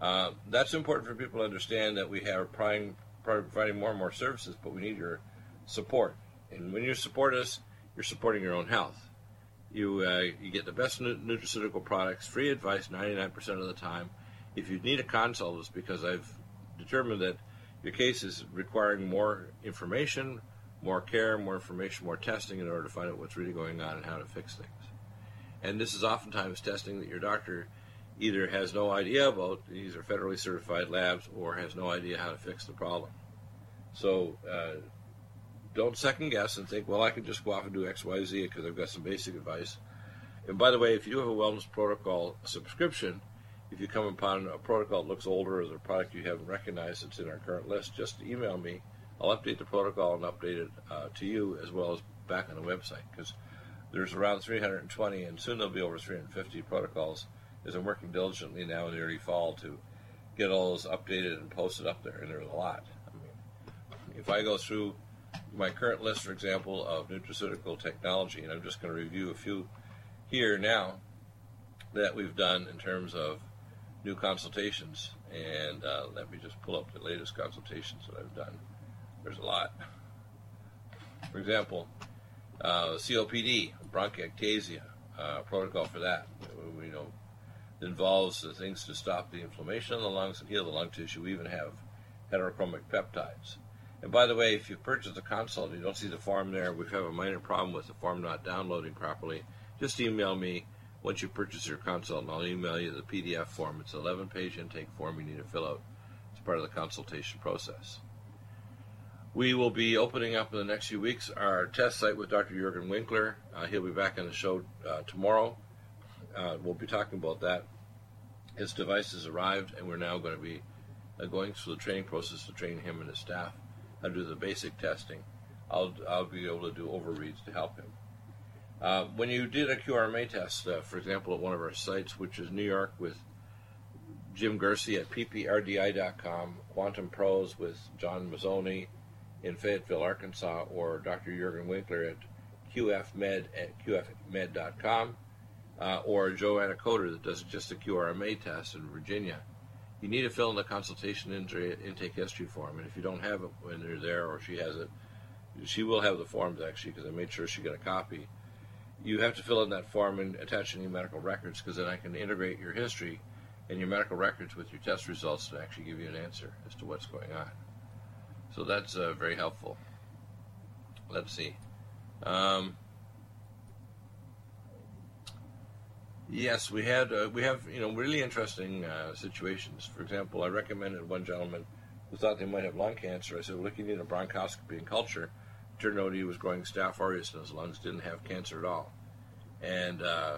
uh, that's important for people to understand that we have providing, providing more and more services, but we need your support. And when you support us, you're supporting your own health. You uh, you get the best nutraceutical products, free advice 99% of the time. If you need a consult, it's because I've determined that your case is requiring more information, more care, more information, more testing in order to find out what's really going on and how to fix things. And this is oftentimes testing that your doctor either has no idea about, these are federally certified labs, or has no idea how to fix the problem. So uh, don't second guess and think, well, I can just go off and do X, Y, Z because I've got some basic advice. And by the way, if you have a wellness protocol subscription, if you come upon a protocol that looks older or the product you haven't recognized that's in our current list, just email me. I'll update the protocol and update it uh, to you as well as back on the website because there's around 320 and soon there'll be over 350 protocols as I'm working diligently now in the early fall to get all those updated and posted up there, and there's a lot. I mean, if I go through my current list, for example, of nutraceutical technology, and I'm just going to review a few here now that we've done in terms of new consultations, and uh, let me just pull up the latest consultations that I've done. There's a lot. For example, uh, COPD, bronchiectasia, uh, protocol for that. We know involves the things to stop the inflammation in the lungs and heal the lung tissue. We even have heterochromic peptides. And by the way, if you purchase a consult, and you don't see the form there. We have a minor problem with the form not downloading properly. Just email me once you purchase your consult, I'll email you the PDF form. It's an 11 page intake form you need to fill out as part of the consultation process. We will be opening up in the next few weeks our test site with Dr. Jurgen Winkler. Uh, he'll be back on the show uh, tomorrow uh, we'll be talking about that. His device has arrived, and we're now going to be uh, going through the training process to train him and his staff how to do the basic testing. I'll, I'll be able to do overreads to help him. Uh, when you did a QRMA test, uh, for example, at one of our sites, which is New York with Jim Gersey at pprdi.com, Quantum Pros with John Mazzoni in Fayetteville, Arkansas, or Dr. Jurgen Winkler at qfmed at qfmed.com, uh, or Joanna Coder that does just a QRMA test in Virginia. You need to fill in the consultation intake history form, and if you don't have it when you're there or she has it, she will have the forms actually because I made sure she got a copy. You have to fill in that form and attach any medical records because then I can integrate your history and your medical records with your test results to actually give you an answer as to what's going on. So that's uh, very helpful. Let's see. Um, yes, we had uh, we have you know really interesting uh, situations. For example, I recommended one gentleman who thought they might have lung cancer. I said, "Well, look, you need a bronchoscopy and culture." Turned out he was growing Staph aureus in his lungs, didn't have cancer at all, and uh,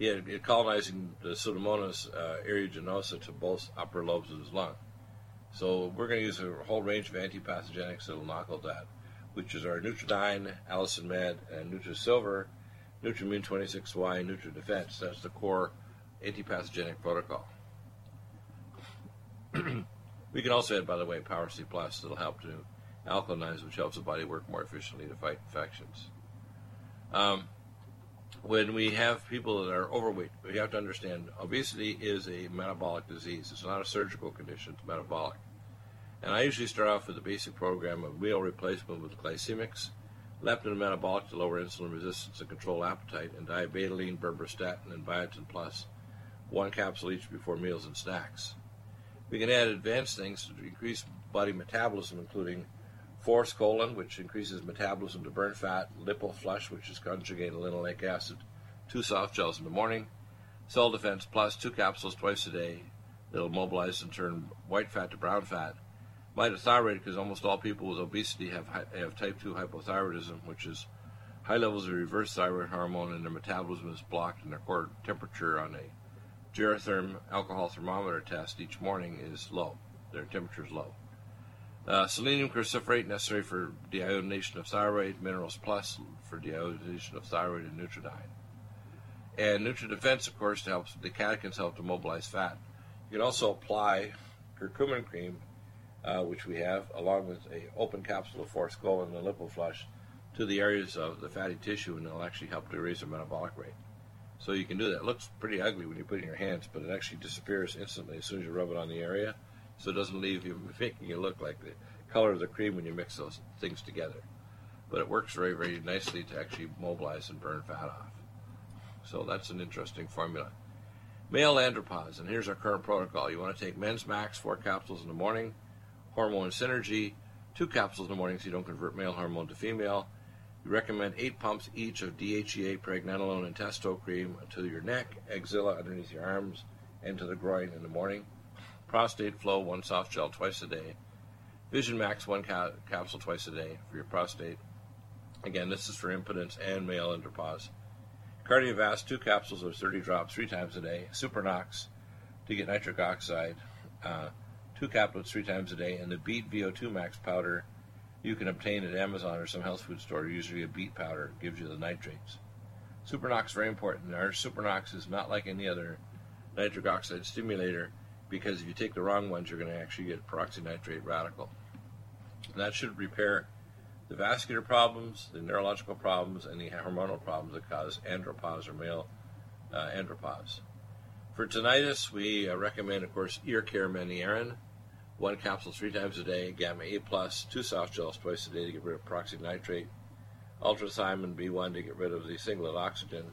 he had, colonizing the Pseudomonas uh, aeruginosa to both upper lobes of his lung. So we're going to use a whole range of antipathogenics that will knock out that, which is our Nutriodine, Allicin Med, and NutriSilver, Nutrimune 26Y, and NutriDefense. That's the core antipathogenic protocol. we can also add, by the way, Power C Plus that'll help to alkalinize, which helps the body work more efficiently to fight infections. Um, when we have people that are overweight, we have to understand obesity is a metabolic disease. It's not a surgical condition, it's metabolic. And I usually start off with a basic program of meal replacement with glycemics, leptin metabolic to lower insulin resistance and control appetite, and diabetoline, berberstatin, and biotin plus, one capsule each before meals and snacks. We can add advanced things to increase body metabolism, including Forskolin, which increases metabolism to burn fat, LipoFlush, which is conjugated linoleic acid, two soft gels in the morning, Cell Defense Plus, two capsules twice a day that'll mobilize and turn white fat to brown fat. Mitothyroid, because almost all people with obesity have, have type 2 hypothyroidism, which is high levels of reverse thyroid hormone and their metabolism is blocked and their core temperature on a Geratherm alcohol thermometer test each morning is low. Their temperature is low. Uh, selenium cruciferate necessary for deiodination of thyroid, minerals plus for deiodination of thyroid and Nutriodine. And NutriDefense, of course, helps the catechins help to mobilize fat. You can also apply curcumin cream, uh, which we have, along with a open capsule of Forskolin and LipoFlush to the areas of the fatty tissue, and it'll actually help to raise the metabolic rate. So you can do that. It looks pretty ugly when you put it in your hands, but it actually disappears instantly as soon as you rub it on the area so it doesn't leave you making you look like the color of the cream when you mix those things together. But it works very, very nicely to actually mobilize and burn fat off. So that's an interesting formula. Male andropause, and here's our current protocol. You want to take Men's Max, four capsules in the morning, Hormone Synergy, two capsules in the morning so you don't convert male hormone to female. You recommend eight pumps each of DHEA, pregnenolone, and testo cream to your neck, axilla underneath your arms, and to the groin in the morning. Prostate Flow, one soft gel twice a day. Vision Max, one ca- capsule twice a day for your prostate. Again, this is for impotence and male andropause. KardioVasc, two capsules of 30 drops three times a day. Supernox to get nitric oxide, uh, two capsules three times a day. And the Beet VO2 Max powder you can obtain at Amazon or some health food store. Usually a beet powder gives you the nitrates. Supernox is very important. Our Supernox is not like any other nitric oxide stimulator because if you take the wrong ones, you're going to actually get peroxynitrate radical. And that should repair the vascular problems, the neurological problems, and the hormonal problems that cause andropause or male uh, andropause. For tinnitus, we uh, recommend, of course, ear care Menierin, one capsule three times a day, gamma A plus, two soft gels twice a day to get rid of peroxynitrate, ultrathiamine B1 to get rid of the singlet oxygen,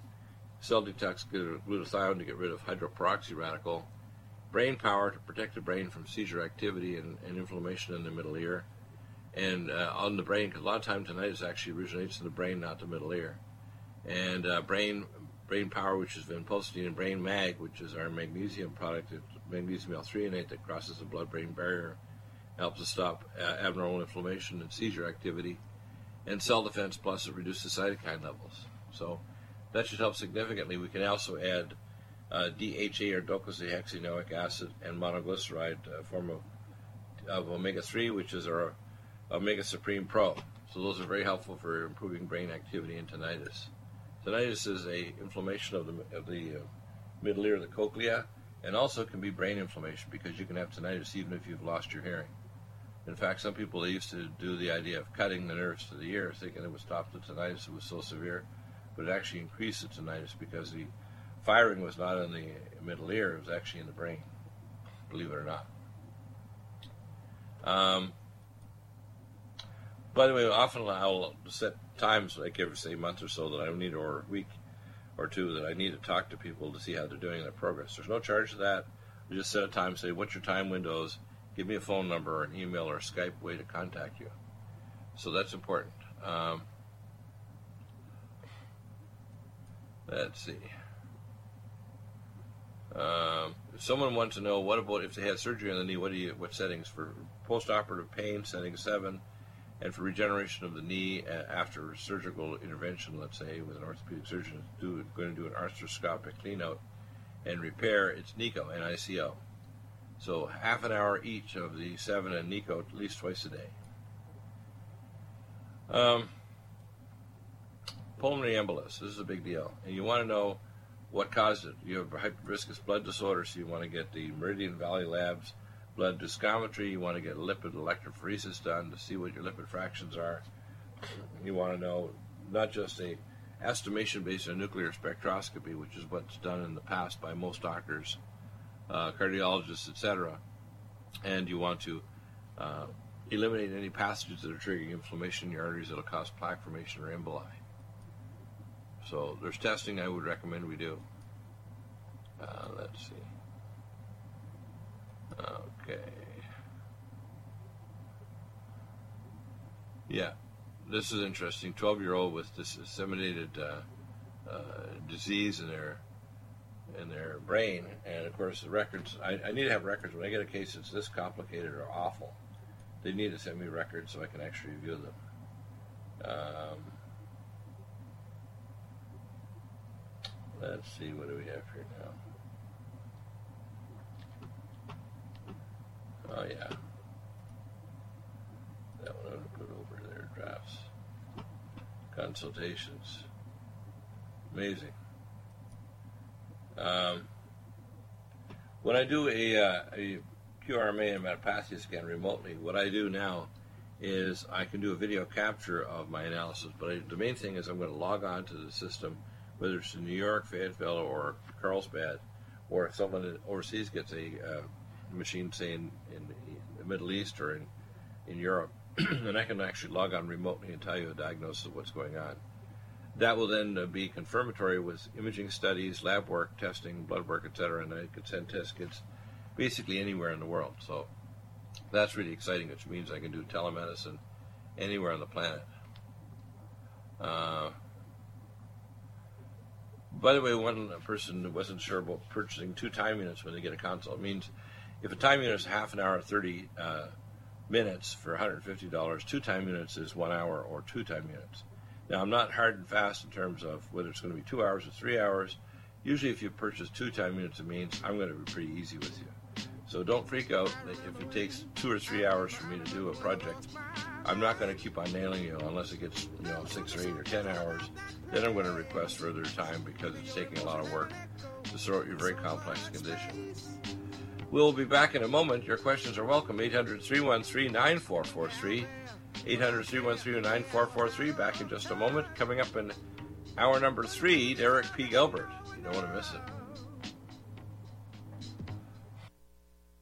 cell detox glutathione to get rid of hydroperoxy radical, brain power to protect the brain from seizure activity and, and inflammation in the middle ear, and uh, on the brain, because a lot of times tinnitus actually originates in the brain, not the middle ear. And uh, brain brain power, which is vinpocetine, and brain mag, which is our magnesium product, magnesium L-threonate that crosses the blood-brain barrier, helps to stop uh, abnormal inflammation and seizure activity. And cell defense plus it reduces cytokine levels. So that should help significantly. We can also add uh, DHA or docosahexaenoic acid and monoglyceride, uh, form of, of omega 3, which is our Omega Supreme Pro. So those are very helpful for improving brain activity and tinnitus. Tinnitus is a inflammation of the of the uh, middle ear, the cochlea, and also can be brain inflammation because you can have tinnitus even if you've lost your hearing. In fact, some people used to do the idea of cutting the nerves to the ear, thinking it would stop the tinnitus. It was so severe, but it actually increased the tinnitus because the firing was not in the middle ear; it was actually in the brain. Believe it or not. Um, by the way, often I'll set times, like every say month or so, that I need or a week or two that I need to talk to people to see how they're doing in their progress. There's no charge to that. We just set a time, say, what's your time windows? Give me a phone number or an email or a Skype way to contact you. So that's important. Um, let's see. Um, someone wants to know what about if they had surgery on the knee, what do you what settings for post-operative pain? Setting seven, and for regeneration of the knee uh, after surgical intervention, let's say with an orthopedic surgeon do, going to do an arthroscopic cleanout and repair, it's NICO, N-I-C-O. So half an hour each of the seven and NICO at least twice a day. Um, pulmonary embolus. This is a big deal, and you want to know what caused it. You have a hyperviscous blood disorder, so you want to get the Meridian Valley Labs blood viscometry. You want to get lipid electrophoresis done to see what your lipid fractions are. You want to know not just a estimation based on nuclear spectroscopy, which is what's done in the past by most doctors, uh, cardiologists, etc. And you want to uh, eliminate any passages that are triggering inflammation in your arteries that'll cause plaque formation or emboli. So there's testing I would recommend we do. Uh, let's see. Okay. Yeah, this is interesting. 12 year old with disseminated uh, uh, disease in their in their brain, and of course the records. I, I, need to have records when I get a case that's this complicated or awful. They need to send me records so I can actually review them. Um, let's see, what do we have here now? Oh yeah. That one I'm going to put over there. Drafts. Consultations. Amazing. Um, when I do a, uh, a QRMA and metapathia scan remotely, what I do now is I can do a video capture of my analysis, but I, the main thing is I'm going to log on to the system, whether it's in New York, Fayetteville, or Carlsbad, or if someone overseas gets a uh, machine, say in, in the Middle East or in, in Europe, and I can actually log on remotely and tell you a diagnosis of what's going on. That will then uh, be confirmatory with imaging studies, lab work, testing, blood work, etc., and I could send test kits basically anywhere in the world. So that's really exciting, which means I can do telemedicine anywhere on the planet. Uh, by the way, one person wasn't sure about purchasing two time units when they get a console. It means if a time unit is half an hour, 30 uh, minutes for $150, two time units is one hour or two time units. Now, I'm not hard and fast in terms of whether it's going to be two hours or three hours. Usually, if you purchase two time units, it means I'm going to be pretty easy with you. So don't freak out if it takes two or three hours for me to do a project. I'm not going to keep on nailing you unless it gets you know six or eight or ten hours. Then I'm going to request further time because it's taking a lot of work to sort your very complex condition. We'll be back in a moment. Your questions are welcome. 800 313 9443. 800 313 9443. Back in just a moment. Coming up in hour number three, Derek P. Gilbert. You don't want to miss it.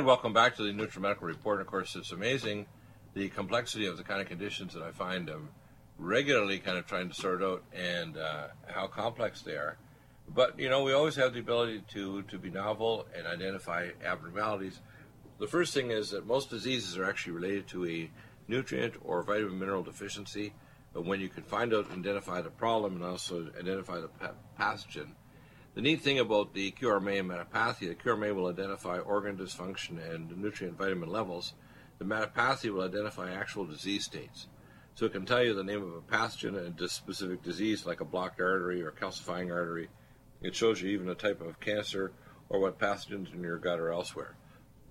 And welcome back to the NutriMedical Report. Of course, it's amazing the complexity of the kind of conditions that I find um, regularly kind of trying to sort out and uh, how complex they are. But, you know, we always have the ability to, to be novel and identify abnormalities. The first thing is that most diseases are actually related to a nutrient or vitamin mineral deficiency. But when you can find out and identify the problem and also identify the pathogen, the neat thing about the QRMA and metapathy, the QRMA will identify organ dysfunction and nutrient vitamin levels. The metapathy will identify actual disease states. So it can tell you the name of a pathogen and a specific disease like a blocked artery or calcifying artery. It shows you even a type of cancer or what pathogens in your gut or elsewhere.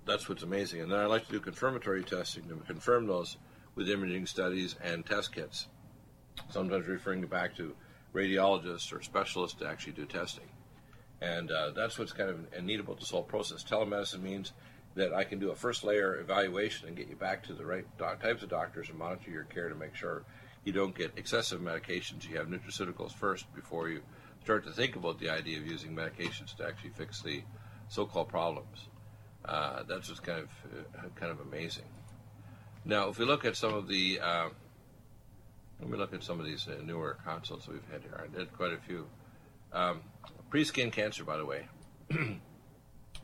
That's what's amazing. And then I like to do confirmatory testing to confirm those with imaging studies and test kits. Sometimes referring back to radiologists or specialists to actually do testing. And uh, that's what's kind of neat about this whole process. Telemedicine means that I can do a first layer evaluation and get you back to the right doc- types of doctors and monitor your care to make sure you don't get excessive medications. You have nutraceuticals first before you start to think about the idea of using medications to actually fix the so-called problems. Uh, that's what's kind of uh, kind of amazing. Now, if we look at some of the, uh, let me look at some of these uh, newer consults we've had here. I did quite a few. Um, pre-skin cancer, by the way. if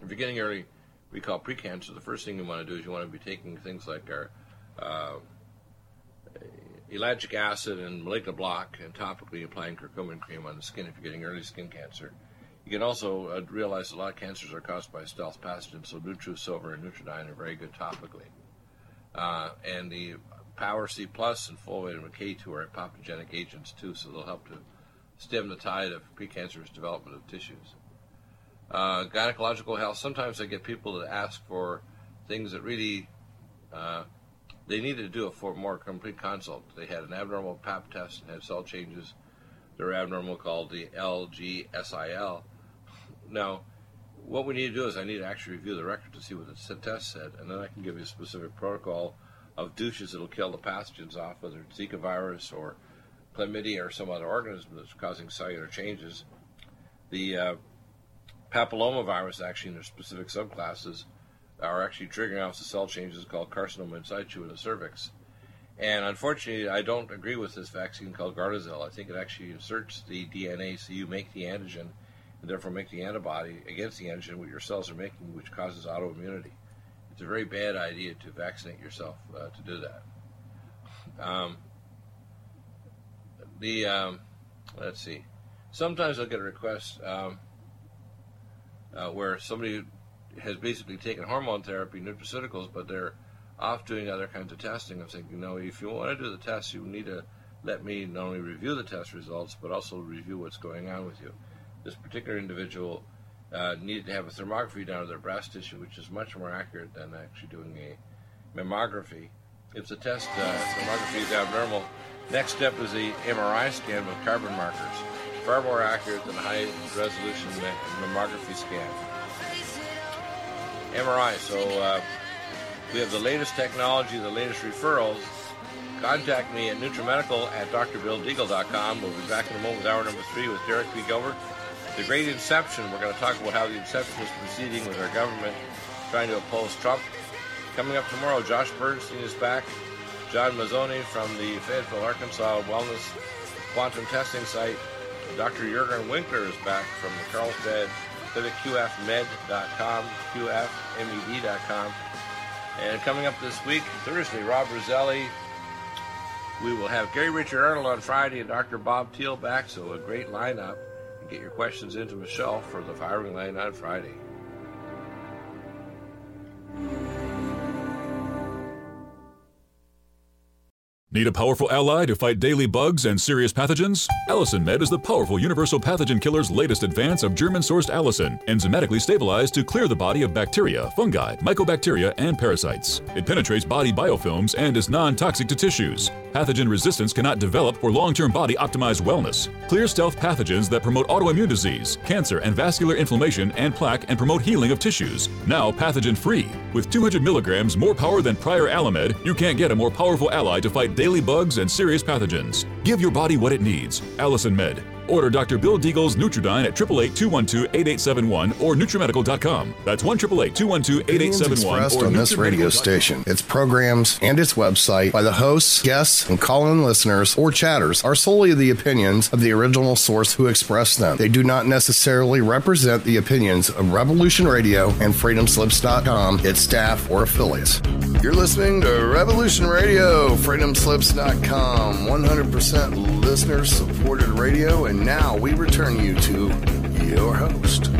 you're getting early, we call pre-cancer. The first thing you want to do is you want to be taking things like our uh, ellagic acid and malignant block, and topically applying curcumin cream on the skin if you're getting early skin cancer. You can also uh, realize a lot of cancers are caused by stealth pathogens, so NutriSilver and Nutriodine are very good topically. Uh, and the Power C Plus and full vitamin K2 are apoptogenic agents too, so they'll help to stem the tide of precancerous development of tissues. Uh, gynecological health. Sometimes I get people that ask for things that really uh, they needed to do a for more complete consult. They had an abnormal Pap test and had cell changes. They're abnormal called the LGSIL. Now, what we need to do is I need to actually review the record to see what the test said, and then I can give you a specific protocol of douches that'll kill the pathogens off, whether it's Zika virus or chlamydia or some other organism that's causing cellular changes. The uh, papillomavirus, actually, in their specific subclasses, are actually triggering off the cell changes called carcinoma in situ in the cervix. And unfortunately, I don't agree with this vaccine called Gardasil. I think it actually inserts the DNA so you make the antigen and therefore make the antibody against the antigen what your cells are making, which causes autoimmunity. It's a very bad idea to vaccinate yourself uh, to do that. Um, the um, let's see. Sometimes I'll get a request um, uh, where somebody has basically taken hormone therapy, nutraceuticals, but they're off doing other kinds of testing. I'm thinking, no, if you want to do the test, you need to let me not only review the test results, but also review what's going on with you. This particular individual uh, needed to have a thermography down to their breast tissue, which is much more accurate than actually doing a mammography. If the test uh, thermography is abnormal, next step is the MRI scan with carbon markers, far more accurate than a high resolution mammography scan. MRI. So uh, we have the latest technology, the latest referrals. Contact me at NutriMedical at drbilldeagle.com. We'll be back in a moment with hour number three with Derek P. Gilbert. The Great Inception. We're going to talk about how the inception is proceeding with our government trying to oppose Trump. Coming up tomorrow, Josh Bernstein is back. John Mazzoni from the Fayetteville, Arkansas Wellness Quantum Testing Site. Dr. Jurgen Winkler is back from the Carlsbad Visit QFmed.com, QFMED.com. And coming up this week, Thursday, Rob Roselli. We will have Gary Richard Arnold on Friday and Dr. Bob Thiel back, so a great lineup. Get your questions into Michelle for the firing line on Friday. Need a powerful ally to fight daily bugs and serious pathogens? Allicin Med is the powerful universal pathogen killer's latest advance of German sourced allicin, enzymatically stabilized to clear the body of bacteria, fungi, mycobacteria, and parasites. It penetrates body biofilms and is non toxic to tissues. Pathogen resistance cannot develop for long term body optimized wellness. Clear stealth pathogens that promote autoimmune disease, cancer, and vascular inflammation and plaque and promote healing of tissues. Now pathogen free. With 200 milligrams more power than prior Alamed, you can't get a more powerful ally to fight daily bugs and serious pathogens. Give your body what it needs. Allicin Med. Order Dr. Bill Deagle's Nutriodine at 888-212-8871 or NutriMedical.com. That's 1-888-212-8871 expressed on this radio station, its programs, and its website by the hosts, guests, and call-in listeners or chatters are solely the opinions of the original source who expressed them. They do not necessarily represent the opinions of Revolution Radio and FreedomSlips.com, its staff, or affiliates. You're listening to Revolution Radio, FreedomSlips.com, 100% listener-supported radio, and now we return you to your host.